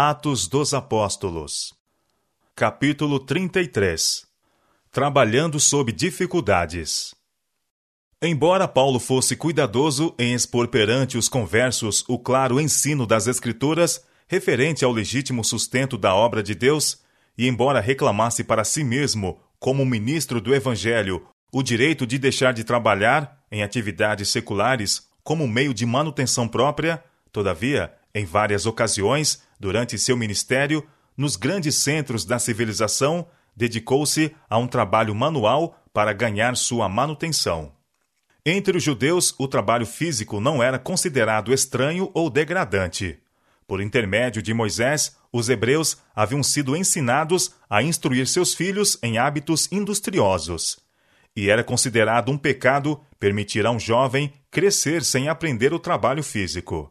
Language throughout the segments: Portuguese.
Atos dos Apóstolos. Capítulo 33 Trabalhando sob dificuldades. Embora Paulo fosse cuidadoso em expor perante os conversos o claro ensino das Escrituras referente ao legítimo sustento da obra de Deus, e embora reclamasse para si mesmo, como ministro do Evangelho, o direito de deixar de trabalhar em atividades seculares como meio de manutenção própria, todavia, em várias ocasiões, durante seu ministério, nos grandes centros da civilização, dedicou-se a um trabalho manual para ganhar sua manutenção. Entre os judeus, o trabalho físico não era considerado estranho ou degradante. Por intermédio de Moisés, os hebreus haviam sido ensinados a instruir seus filhos em hábitos industriosos. E era considerado um pecado permitir a um jovem crescer sem aprender o trabalho físico.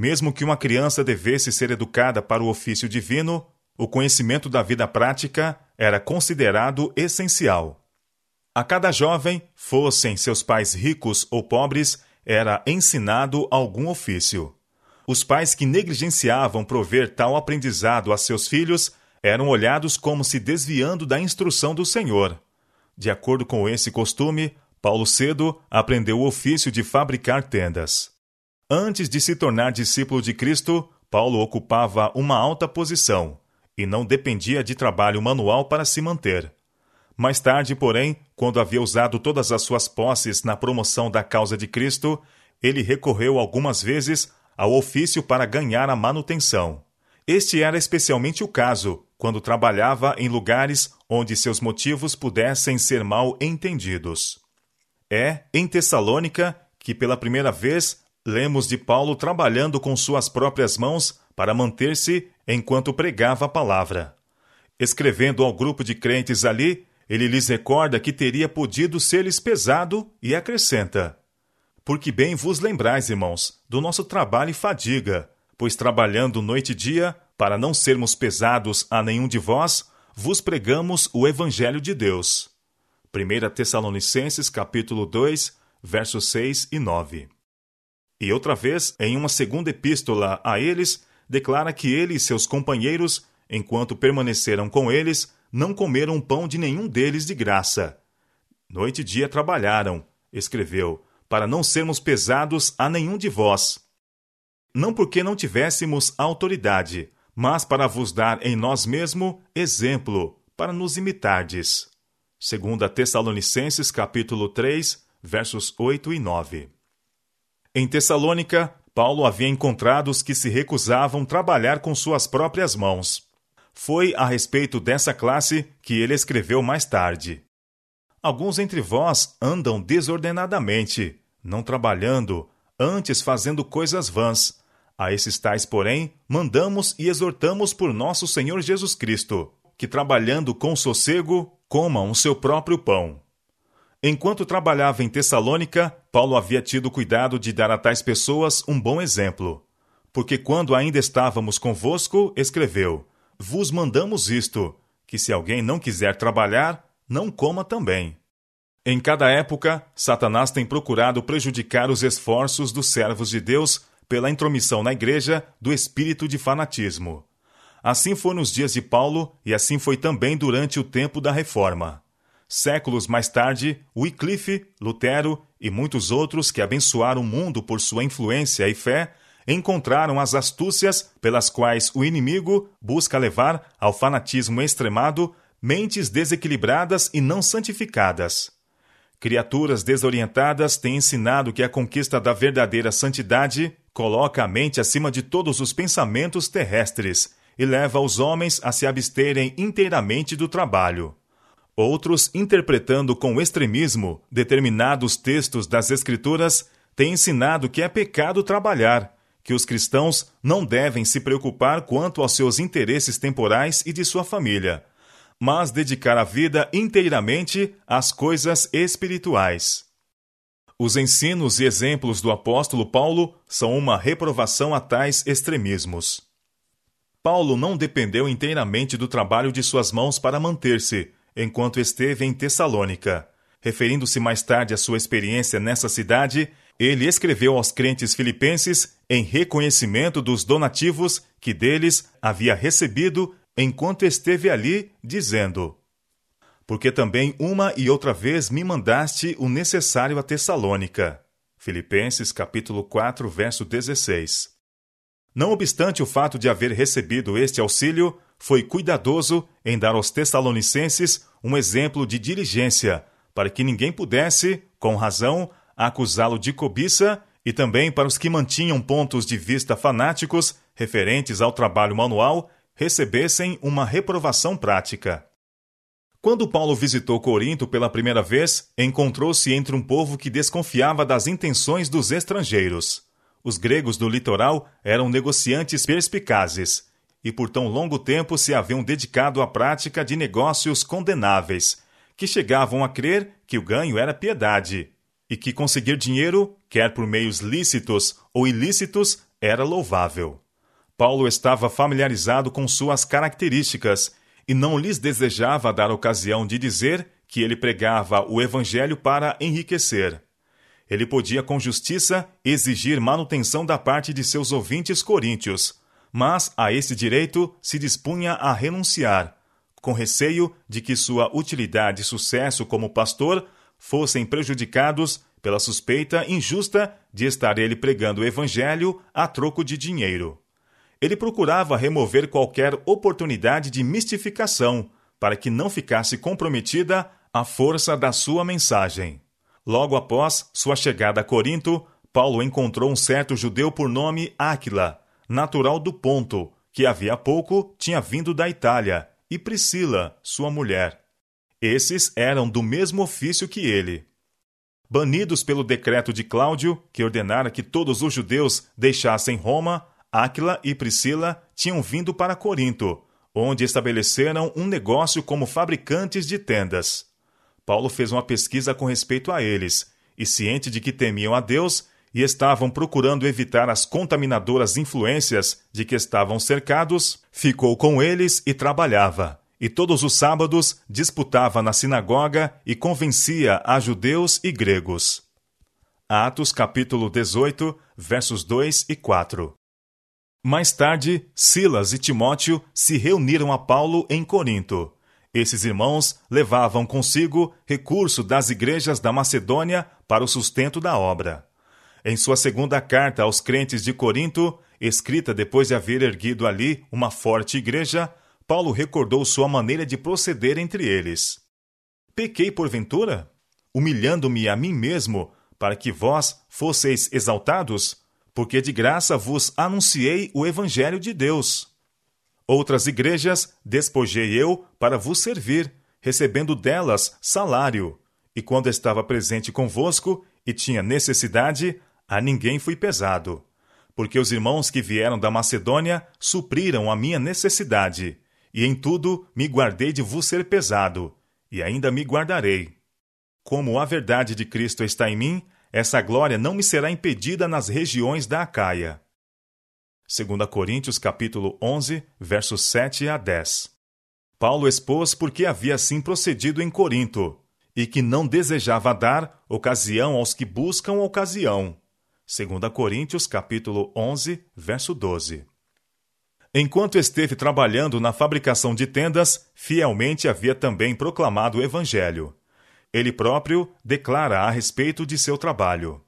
Mesmo que uma criança devesse ser educada para o ofício divino, o conhecimento da vida prática era considerado essencial. A cada jovem, fossem seus pais ricos ou pobres, era ensinado algum ofício. Os pais que negligenciavam prover tal aprendizado a seus filhos eram olhados como se desviando da instrução do Senhor. De acordo com esse costume, Paulo cedo aprendeu o ofício de fabricar tendas. Antes de se tornar discípulo de Cristo, Paulo ocupava uma alta posição e não dependia de trabalho manual para se manter. Mais tarde, porém, quando havia usado todas as suas posses na promoção da causa de Cristo, ele recorreu algumas vezes ao ofício para ganhar a manutenção. Este era especialmente o caso quando trabalhava em lugares onde seus motivos pudessem ser mal entendidos. É em Tessalônica que, pela primeira vez, lemos de Paulo trabalhando com suas próprias mãos para manter-se enquanto pregava a palavra. Escrevendo ao grupo de crentes ali, ele lhes recorda que teria podido ser-lhes pesado e acrescenta: Porque bem vos lembrais, irmãos, do nosso trabalho e fadiga, pois trabalhando noite e dia, para não sermos pesados a nenhum de vós, vos pregamos o evangelho de Deus. 1 Tessalonicenses capítulo 2, versos 6 e 9. E outra vez, em uma segunda epístola a eles, declara que ele e seus companheiros, enquanto permaneceram com eles, não comeram pão de nenhum deles de graça. Noite e dia trabalharam, escreveu, para não sermos pesados a nenhum de vós. Não porque não tivéssemos autoridade, mas para vos dar em nós mesmo exemplo, para nos imitardes. 2 Tessalonicenses capítulo 3, versos 8 e 9. Em Tessalônica, Paulo havia encontrado os que se recusavam trabalhar com suas próprias mãos. Foi a respeito dessa classe que ele escreveu mais tarde. Alguns entre vós andam desordenadamente, não trabalhando, antes fazendo coisas vãs. A esses tais, porém, mandamos e exortamos por nosso Senhor Jesus Cristo, que trabalhando com sossego, comam o seu próprio pão. Enquanto trabalhava em Tessalônica, Paulo havia tido cuidado de dar a tais pessoas um bom exemplo. Porque quando ainda estávamos convosco, escreveu: Vos mandamos isto, que se alguém não quiser trabalhar, não coma também. Em cada época, Satanás tem procurado prejudicar os esforços dos servos de Deus pela intromissão na igreja do espírito de fanatismo. Assim foi nos dias de Paulo e assim foi também durante o tempo da reforma. Séculos mais tarde, Wycliffe, Lutero e muitos outros que abençoaram o mundo por sua influência e fé encontraram as astúcias pelas quais o inimigo busca levar ao fanatismo extremado mentes desequilibradas e não santificadas. Criaturas desorientadas têm ensinado que a conquista da verdadeira santidade coloca a mente acima de todos os pensamentos terrestres e leva os homens a se absterem inteiramente do trabalho. Outros, interpretando com extremismo determinados textos das Escrituras, têm ensinado que é pecado trabalhar, que os cristãos não devem se preocupar quanto aos seus interesses temporais e de sua família, mas dedicar a vida inteiramente às coisas espirituais. Os ensinos e exemplos do apóstolo Paulo são uma reprovação a tais extremismos. Paulo não dependeu inteiramente do trabalho de suas mãos para manter-se, enquanto esteve em Tessalônica. Referindo-se mais tarde à sua experiência nessa cidade, ele escreveu aos crentes filipenses em reconhecimento dos donativos que deles havia recebido enquanto esteve ali, dizendo: Porque também uma e outra vez me mandaste o necessário a Tessalônica. Filipenses capítulo 4, verso 16. Não obstante o fato de haver recebido este auxílio, foi cuidadoso em dar aos Tessalonicenses um exemplo de diligência, para que ninguém pudesse, com razão, acusá-lo de cobiça e também para os que mantinham pontos de vista fanáticos referentes ao trabalho manual recebessem uma reprovação prática. Quando Paulo visitou Corinto pela primeira vez, encontrou-se entre um povo que desconfiava das intenções dos estrangeiros. Os gregos do litoral eram negociantes perspicazes e por tão longo tempo se haviam dedicado à prática de negócios condenáveis, que chegavam a crer que o ganho era piedade e que conseguir dinheiro, quer por meios lícitos ou ilícitos, era louvável. Paulo estava familiarizado com suas características e não lhes desejava dar ocasião de dizer que ele pregava o evangelho para enriquecer. Ele podia com justiça exigir manutenção da parte de seus ouvintes coríntios, mas a esse direito se dispunha a renunciar, com receio de que sua utilidade e sucesso como pastor fossem prejudicados pela suspeita injusta de estar ele pregando o evangelho a troco de dinheiro. Ele procurava remover qualquer oportunidade de mistificação para que não ficasse comprometida a força da sua mensagem. Logo após sua chegada a Corinto, Paulo encontrou um certo judeu por nome Áquila, natural do Ponto, que havia pouco tinha vindo da Itália, e Priscila, sua mulher. Esses eram do mesmo ofício que ele. Banidos pelo decreto de Cláudio, que ordenara que todos os judeus deixassem Roma, Áquila e Priscila tinham vindo para Corinto, onde estabeleceram um negócio como fabricantes de tendas. Paulo fez uma pesquisa com respeito a eles, e ciente de que temiam a Deus e estavam procurando evitar as contaminadoras influências de que estavam cercados, ficou com eles e trabalhava e todos os sábados disputava na sinagoga e convencia a judeus e gregos. Atos capítulo 18, versos 2 e 4. Mais tarde, Silas e Timóteo se reuniram a Paulo em Corinto. Esses irmãos levavam consigo recurso das igrejas da Macedônia para o sustento da obra. Em sua segunda carta aos crentes de Corinto, escrita depois de haver erguido ali uma forte igreja, Paulo recordou sua maneira de proceder entre eles. Pequei porventura? Humilhando-me a mim mesmo, para que vós fosseis exaltados? Porque de graça vos anunciei o Evangelho de Deus. Outras igrejas despojei eu para vos servir, recebendo delas salário. E quando estava presente convosco e tinha necessidade, a ninguém fui pesado. Porque os irmãos que vieram da Macedônia supriram a minha necessidade e em tudo me guardei de vos ser pesado, e ainda me guardarei. Como a verdade de Cristo está em mim, essa glória não me será impedida nas regiões da Acaia. 2 Coríntios capítulo 11, versos 7 a 10. Paulo expôs porque havia assim procedido em Corinto, e que não desejava dar ocasião aos que buscam ocasião. 2 Coríntios capítulo 11, verso 12. Enquanto esteve trabalhando na fabricação de tendas, fielmente havia também proclamado o Evangelho. Ele próprio declara a respeito de seu trabalho.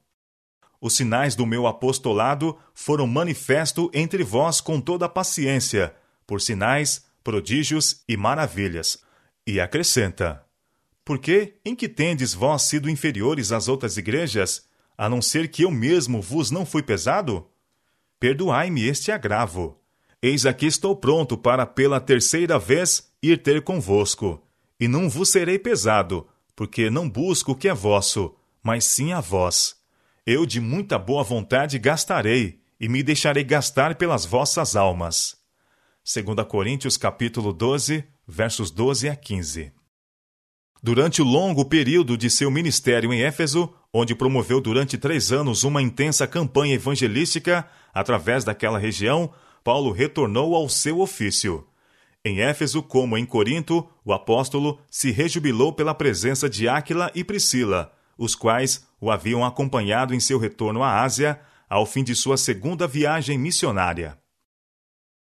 Os sinais do meu apostolado foram manifesto entre vós com toda a paciência, por sinais, prodígios e maravilhas. E acrescenta: Porque em que tendes vós sido inferiores às outras igrejas, a não ser que eu mesmo vos não fui pesado? Perdoai-me este agravo. Eis aqui estou pronto para pela terceira vez ir ter convosco, e não vos serei pesado, porque não busco o que é vosso, mas sim a vós. Eu de muita boa vontade gastarei, e me deixarei gastar pelas vossas almas. 2 Coríntios capítulo 12, versos 12 a 15. Durante o longo período de seu ministério em Éfeso, onde promoveu durante três anos uma intensa campanha evangelística através daquela região, Paulo retornou ao seu ofício. Em Éfeso, como em Corinto, o apóstolo se rejubilou pela presença de Áquila e Priscila, os quais o haviam acompanhado em seu retorno à Ásia, ao fim de sua segunda viagem missionária.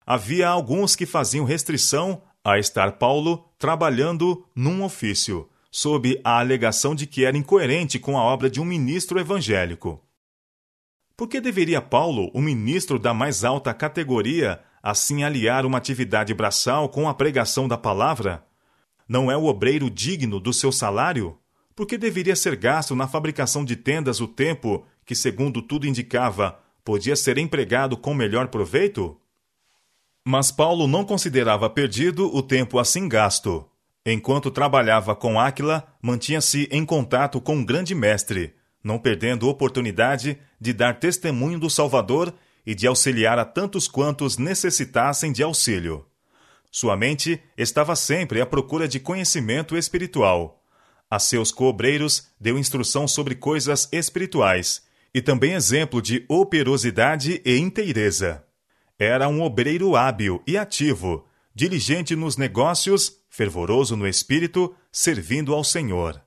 Havia alguns que faziam restrição a estar Paulo trabalhando num ofício, sob a alegação de que era incoerente com a obra de um ministro evangélico. Por que deveria Paulo, o ministro da mais alta categoria, assim aliar uma atividade braçal com a pregação da palavra? Não é o obreiro digno do seu salário? Por que deveria ser gasto na fabricação de tendas o tempo que, segundo tudo indicava, podia ser empregado com melhor proveito? Mas Paulo não considerava perdido o tempo assim gasto. Enquanto trabalhava com Áquila, mantinha-se em contato com um grande mestre, não perdendo oportunidade de dar testemunho do Salvador e de auxiliar a tantos quantos necessitassem de auxílio. Sua mente estava sempre à procura de conhecimento espiritual. A seus cobreiros deu instrução sobre coisas espirituais e também exemplo de operosidade e inteireza. Era um obreiro hábil e ativo, diligente nos negócios, fervoroso no espírito, servindo ao Senhor.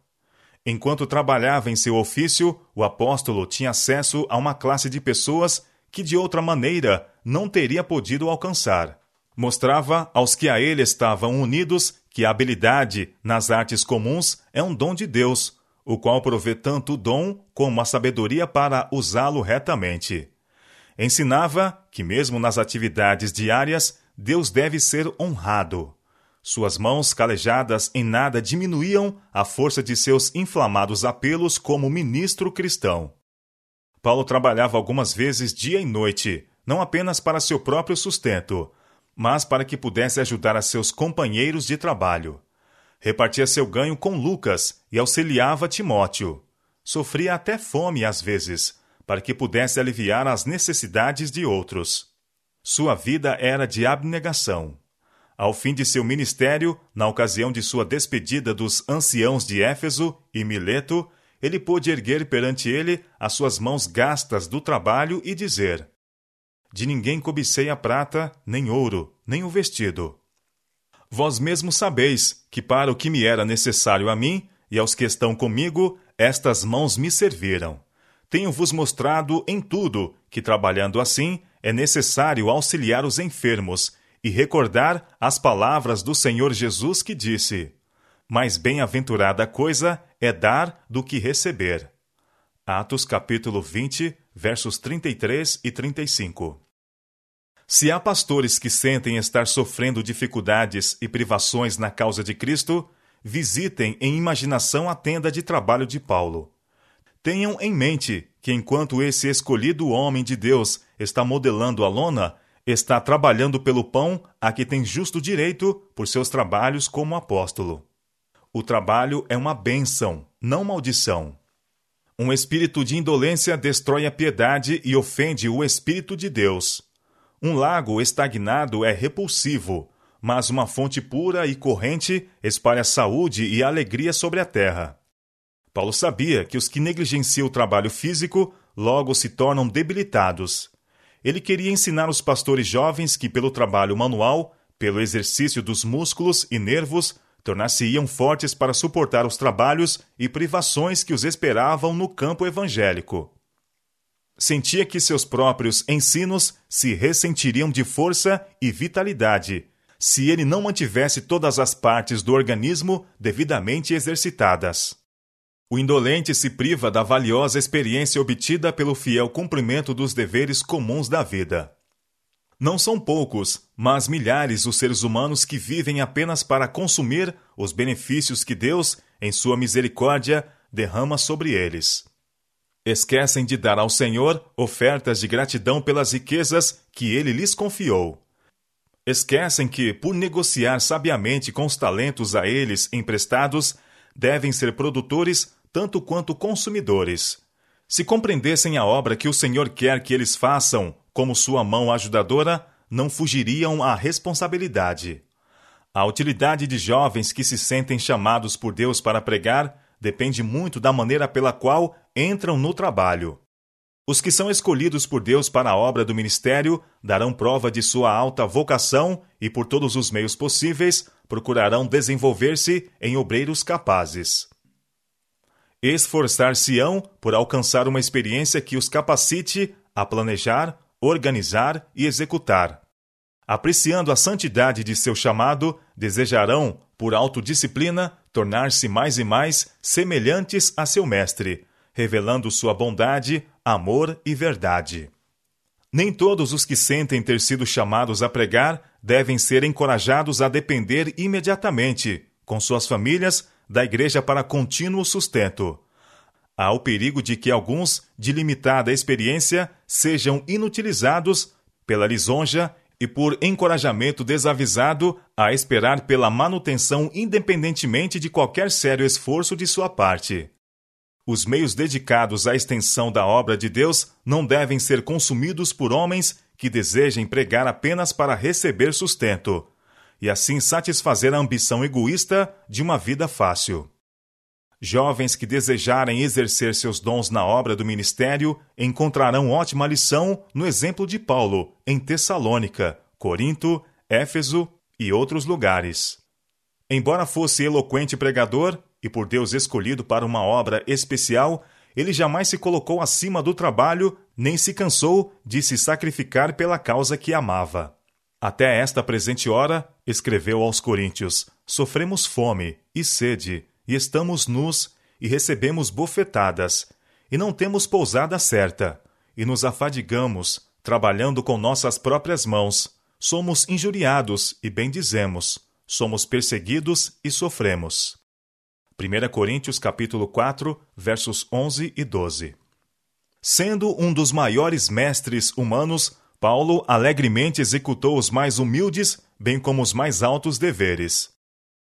Enquanto trabalhava em seu ofício, o apóstolo tinha acesso a uma classe de pessoas que de outra maneira não teria podido alcançar. Mostrava aos que a ele estavam unidos que a habilidade nas artes comuns é um dom de Deus, o qual provê tanto o dom como a sabedoria para usá-lo retamente. Ensinava que, mesmo nas atividades diárias, Deus deve ser honrado. Suas mãos calejadas em nada diminuíam a força de seus inflamados apelos como ministro cristão. Paulo trabalhava algumas vezes dia e noite, não apenas para seu próprio sustento, mas para que pudesse ajudar a seus companheiros de trabalho. Repartia seu ganho com Lucas e auxiliava Timóteo. Sofria até fome às vezes, para que pudesse aliviar as necessidades de outros. Sua vida era de abnegação. Ao fim de seu ministério, na ocasião de sua despedida dos anciãos de Éfeso e Mileto, ele pôde erguer perante ele as suas mãos gastas do trabalho e dizer: De ninguém cobicei a prata, nem ouro, nem o vestido. Vós mesmos sabeis que para o que me era necessário a mim e aos que estão comigo, estas mãos me serviram. Tenho-vos mostrado em tudo que, trabalhando assim, é necessário auxiliar os enfermos e recordar as palavras do Senhor Jesus que disse: Mais bem-aventurada coisa é dar do que receber. Atos capítulo 20, versos 33 e 35. Se há pastores que sentem estar sofrendo dificuldades e privações na causa de Cristo, visitem em imaginação a tenda de trabalho de Paulo. Tenham em mente que enquanto esse escolhido homem de Deus está modelando a lona, está trabalhando pelo pão a que tem justo direito por seus trabalhos como apóstolo. O trabalho é uma bênção, não maldição. Um espírito de indolência destrói a piedade e ofende o Espírito de Deus. Um lago estagnado é repulsivo, mas uma fonte pura e corrente espalha saúde e alegria sobre a terra. Paulo sabia que os que negligenciam o trabalho físico logo se tornam debilitados. Ele queria ensinar os pastores jovens que, pelo trabalho manual, pelo exercício dos músculos e nervos, tornar-se-iam fortes para suportar os trabalhos e privações que os esperavam no campo evangélico. Sentia que seus próprios ensinos se ressentiriam de força e vitalidade se ele não mantivesse todas as partes do organismo devidamente exercitadas. O indolente se priva da valiosa experiência obtida pelo fiel cumprimento dos deveres comuns da vida. Não são poucos, mas milhares os seres humanos que vivem apenas para consumir os benefícios que Deus, em sua misericórdia, derrama sobre eles. Esquecem de dar ao Senhor ofertas de gratidão pelas riquezas que ele lhes confiou. Esquecem que, por negociar sabiamente com os talentos a eles emprestados, devem ser produtores tanto quanto consumidores. Se compreendessem a obra que o Senhor quer que eles façam como sua mão ajudadora, não fugiriam à responsabilidade. A utilidade de jovens que se sentem chamados por Deus para pregar depende muito da maneira pela qual entram no trabalho. Os que são escolhidos por Deus para a obra do ministério darão prova de sua alta vocação e, por todos os meios possíveis, procurarão desenvolver-se em obreiros capazes. esforçar-se-ão por alcançar uma experiência que os capacite a planejar, organizar e executar. Apreciando a santidade de seu chamado, desejarão, por autodisciplina, tornar-se mais e mais semelhantes a seu Mestre, revelando sua bondade, amor e verdade. Nem todos os que sentem ter sido chamados a pregar devem ser encorajados a depender imediatamente, com suas famílias, da igreja para contínuo sustento. Há o perigo de que alguns, de limitada experiência, sejam inutilizados pela lisonja e por encorajamento desavisado a esperar pela manutenção independentemente de qualquer sério esforço de sua parte. Os meios dedicados à extensão da obra de Deus não devem ser consumidos por homens que desejem pregar apenas para receber sustento, e assim satisfazer a ambição egoísta de uma vida fácil. Jovens que desejarem exercer seus dons na obra do ministério encontrarão ótima lição no exemplo de Paulo, em Tessalônica, Corinto, Éfeso e outros lugares. Embora fosse eloquente pregador e por Deus escolhido para uma obra especial, ele jamais se colocou acima do trabalho, nem se cansou de se sacrificar pela causa que amava. Até esta presente hora, escreveu aos Coríntios, sofremos fome e sede e estamos nus, e recebemos bofetadas, e não temos pousada certa, e nos afadigamos, trabalhando com nossas próprias mãos. Somos injuriados e bendizemos, somos perseguidos e sofremos. 1 Coríntios capítulo 4, versos 11 e 12. Sendo um dos maiores mestres humanos, Paulo alegremente executou os mais humildes, bem como os mais altos deveres.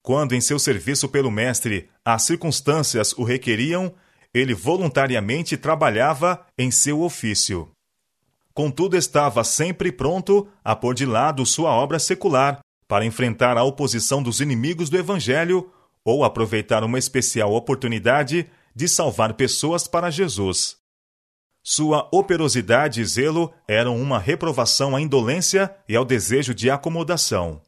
Quando em seu serviço pelo Mestre as circunstâncias o requeriam, ele voluntariamente trabalhava em seu ofício. Contudo, estava sempre pronto a pôr de lado sua obra secular para enfrentar a oposição dos inimigos do Evangelho ou aproveitar uma especial oportunidade de salvar pessoas para Jesus. Sua operosidade e zelo eram uma reprovação à indolência e ao desejo de acomodação.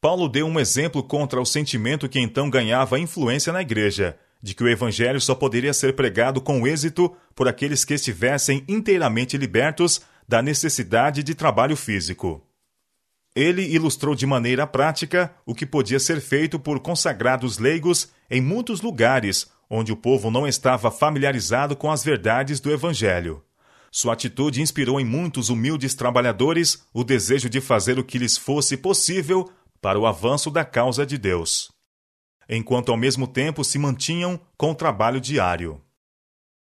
Paulo deu um exemplo contra o sentimento que então ganhava influência na igreja, de que o evangelho só poderia ser pregado com êxito por aqueles que estivessem inteiramente libertos da necessidade de trabalho físico. Ele ilustrou de maneira prática o que podia ser feito por consagrados leigos em muitos lugares onde o povo não estava familiarizado com as verdades do Evangelho. Sua atitude inspirou em muitos humildes trabalhadores o desejo de fazer o que lhes fosse possível para o avanço da causa de Deus, enquanto ao mesmo tempo se mantinham com o trabalho diário.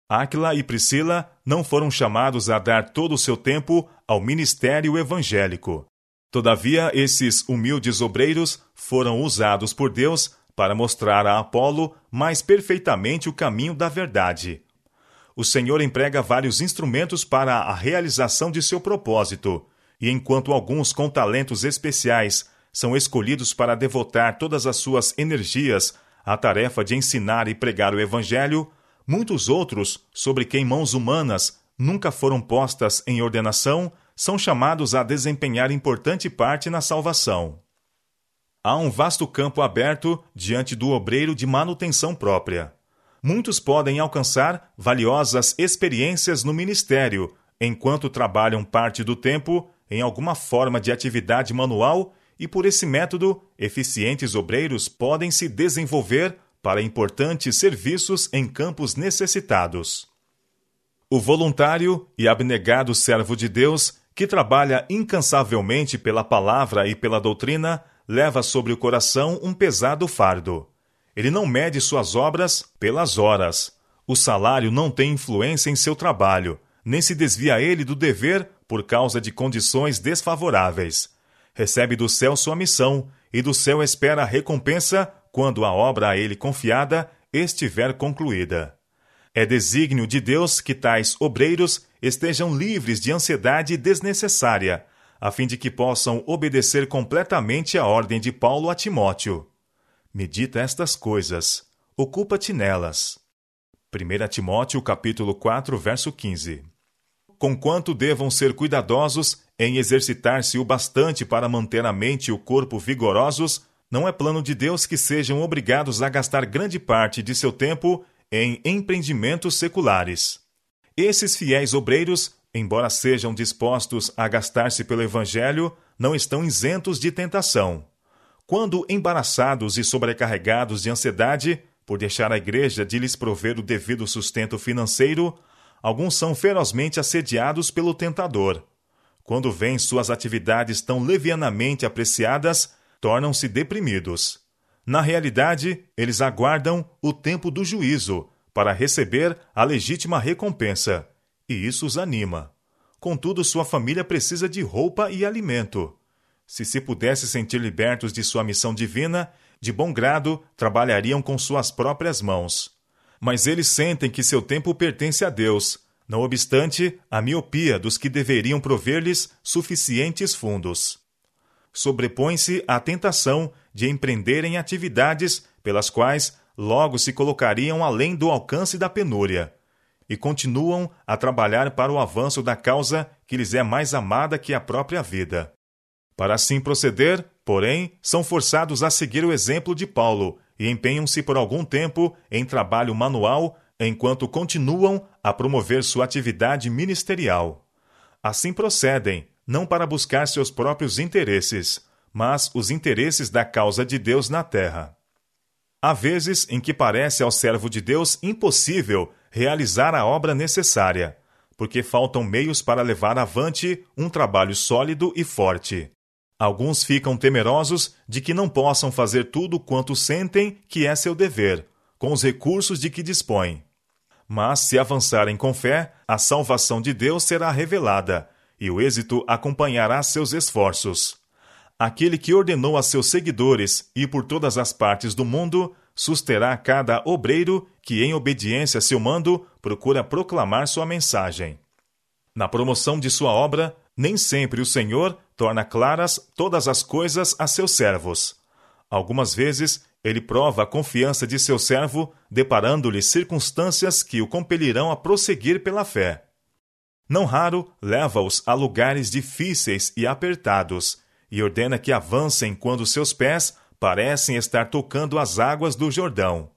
Áquila e Priscila não foram chamados a dar todo o seu tempo ao ministério evangélico. Todavia, esses humildes obreiros foram usados por Deus para mostrar a Apolo mais perfeitamente o caminho da verdade. O Senhor emprega vários instrumentos para a realização de seu propósito, e enquanto alguns com talentos especiais são escolhidos para devotar todas as suas energias à tarefa de ensinar e pregar o Evangelho, muitos outros, sobre quem mãos humanas nunca foram postas em ordenação, são chamados a desempenhar importante parte na salvação. Há um vasto campo aberto diante do obreiro de manutenção própria. Muitos podem alcançar valiosas experiências no ministério, enquanto trabalham parte do tempo em alguma forma de atividade manual e por esse método, eficientes obreiros podem se desenvolver para importantes serviços em campos necessitados. O voluntário e abnegado servo de Deus, que trabalha incansavelmente pela palavra e pela doutrina, leva sobre o coração um pesado fardo. Ele não mede suas obras pelas horas. O salário não tem influência em seu trabalho, nem se desvia ele do dever por causa de condições desfavoráveis recebe do céu sua missão e do céu espera a recompensa quando a obra a ele confiada estiver concluída. É desígnio de Deus que tais obreiros estejam livres de ansiedade desnecessária, a fim de que possam obedecer completamente à ordem de Paulo a Timóteo. Medita estas coisas, ocupa-te nelas. 1 Timóteo capítulo 4, verso 15. Conquanto devam ser cuidadosos em exercitar-se o bastante para manter a mente e o corpo vigorosos, não é plano de Deus que sejam obrigados a gastar grande parte de seu tempo em empreendimentos seculares. Esses fiéis obreiros, embora sejam dispostos a gastar-se pelo Evangelho, não estão isentos de tentação. Quando embaraçados e sobrecarregados de ansiedade por deixar a igreja de lhes prover o devido sustento financeiro, alguns são ferozmente assediados pelo tentador. Quando veem suas atividades tão levianamente apreciadas, tornam-se deprimidos. Na realidade, eles aguardam o tempo do juízo para receber a legítima recompensa, e isso os anima. Contudo, sua família precisa de roupa e alimento. Se se pudesse sentir libertos de sua missão divina, de bom grado trabalhariam com suas próprias mãos. Mas eles sentem que seu tempo pertence a Deus, não obstante a miopia dos que deveriam prover-lhes suficientes fundos. Sobrepõe-se a tentação de empreenderem atividades pelas quais logo se colocariam além do alcance da penúria, e continuam a trabalhar para o avanço da causa que lhes é mais amada que a própria vida. Para assim proceder, porém, são forçados a seguir o exemplo de Paulo e empenham-se por algum tempo em trabalho manual enquanto continuam a promover sua atividade ministerial. Assim procedem, não para buscar seus próprios interesses, mas os interesses da causa de Deus na terra. Há vezes em que parece ao servo de Deus impossível realizar a obra necessária, porque faltam meios para levar avante um trabalho sólido e forte. Alguns ficam temerosos de que não possam fazer tudo quanto sentem que é seu dever, com os recursos de que dispõem. Mas, se avançarem com fé, a salvação de Deus será revelada, e o êxito acompanhará seus esforços. Aquele que ordenou a seus seguidores ir por todas as partes do mundo susterá cada obreiro que, em obediência a seu mando, procura proclamar sua mensagem. Na promoção de sua obra, nem sempre o Senhor torna claras todas as coisas a seus servos. Algumas vezes, ele prova a confiança de seu servo, deparando-lhe circunstâncias que o compelirão a prosseguir pela fé. Não raro, leva-os a lugares difíceis e apertados, e ordena que avancem quando seus pés parecem estar tocando as águas do Jordão.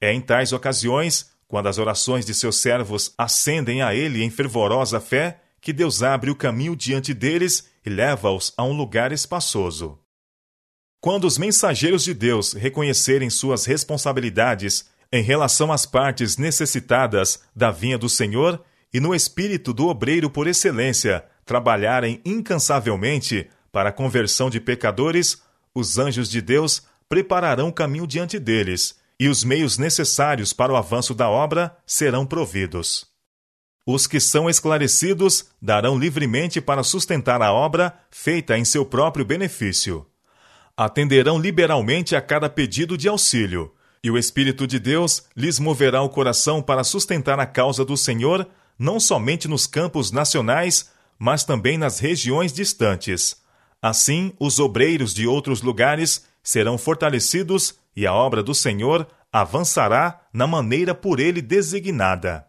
É em tais ocasiões, quando as orações de seus servos ascendem a ele em fervorosa fé, que Deus abre o caminho diante deles e leva-os a um lugar espaçoso. Quando os mensageiros de Deus reconhecerem suas responsabilidades em relação às partes necessitadas da vinha do Senhor e no espírito do obreiro por excelência trabalharem incansavelmente para a conversão de pecadores, os anjos de Deus prepararão caminho diante deles, e os meios necessários para o avanço da obra serão providos. Os que são esclarecidos darão livremente para sustentar a obra feita em seu próprio benefício. Atenderão liberalmente a cada pedido de auxílio, e o Espírito de Deus lhes moverá o coração para sustentar a causa do Senhor, não somente nos campos nacionais, mas também nas regiões distantes. Assim, os obreiros de outros lugares serão fortalecidos e a obra do Senhor avançará na maneira por ele designada.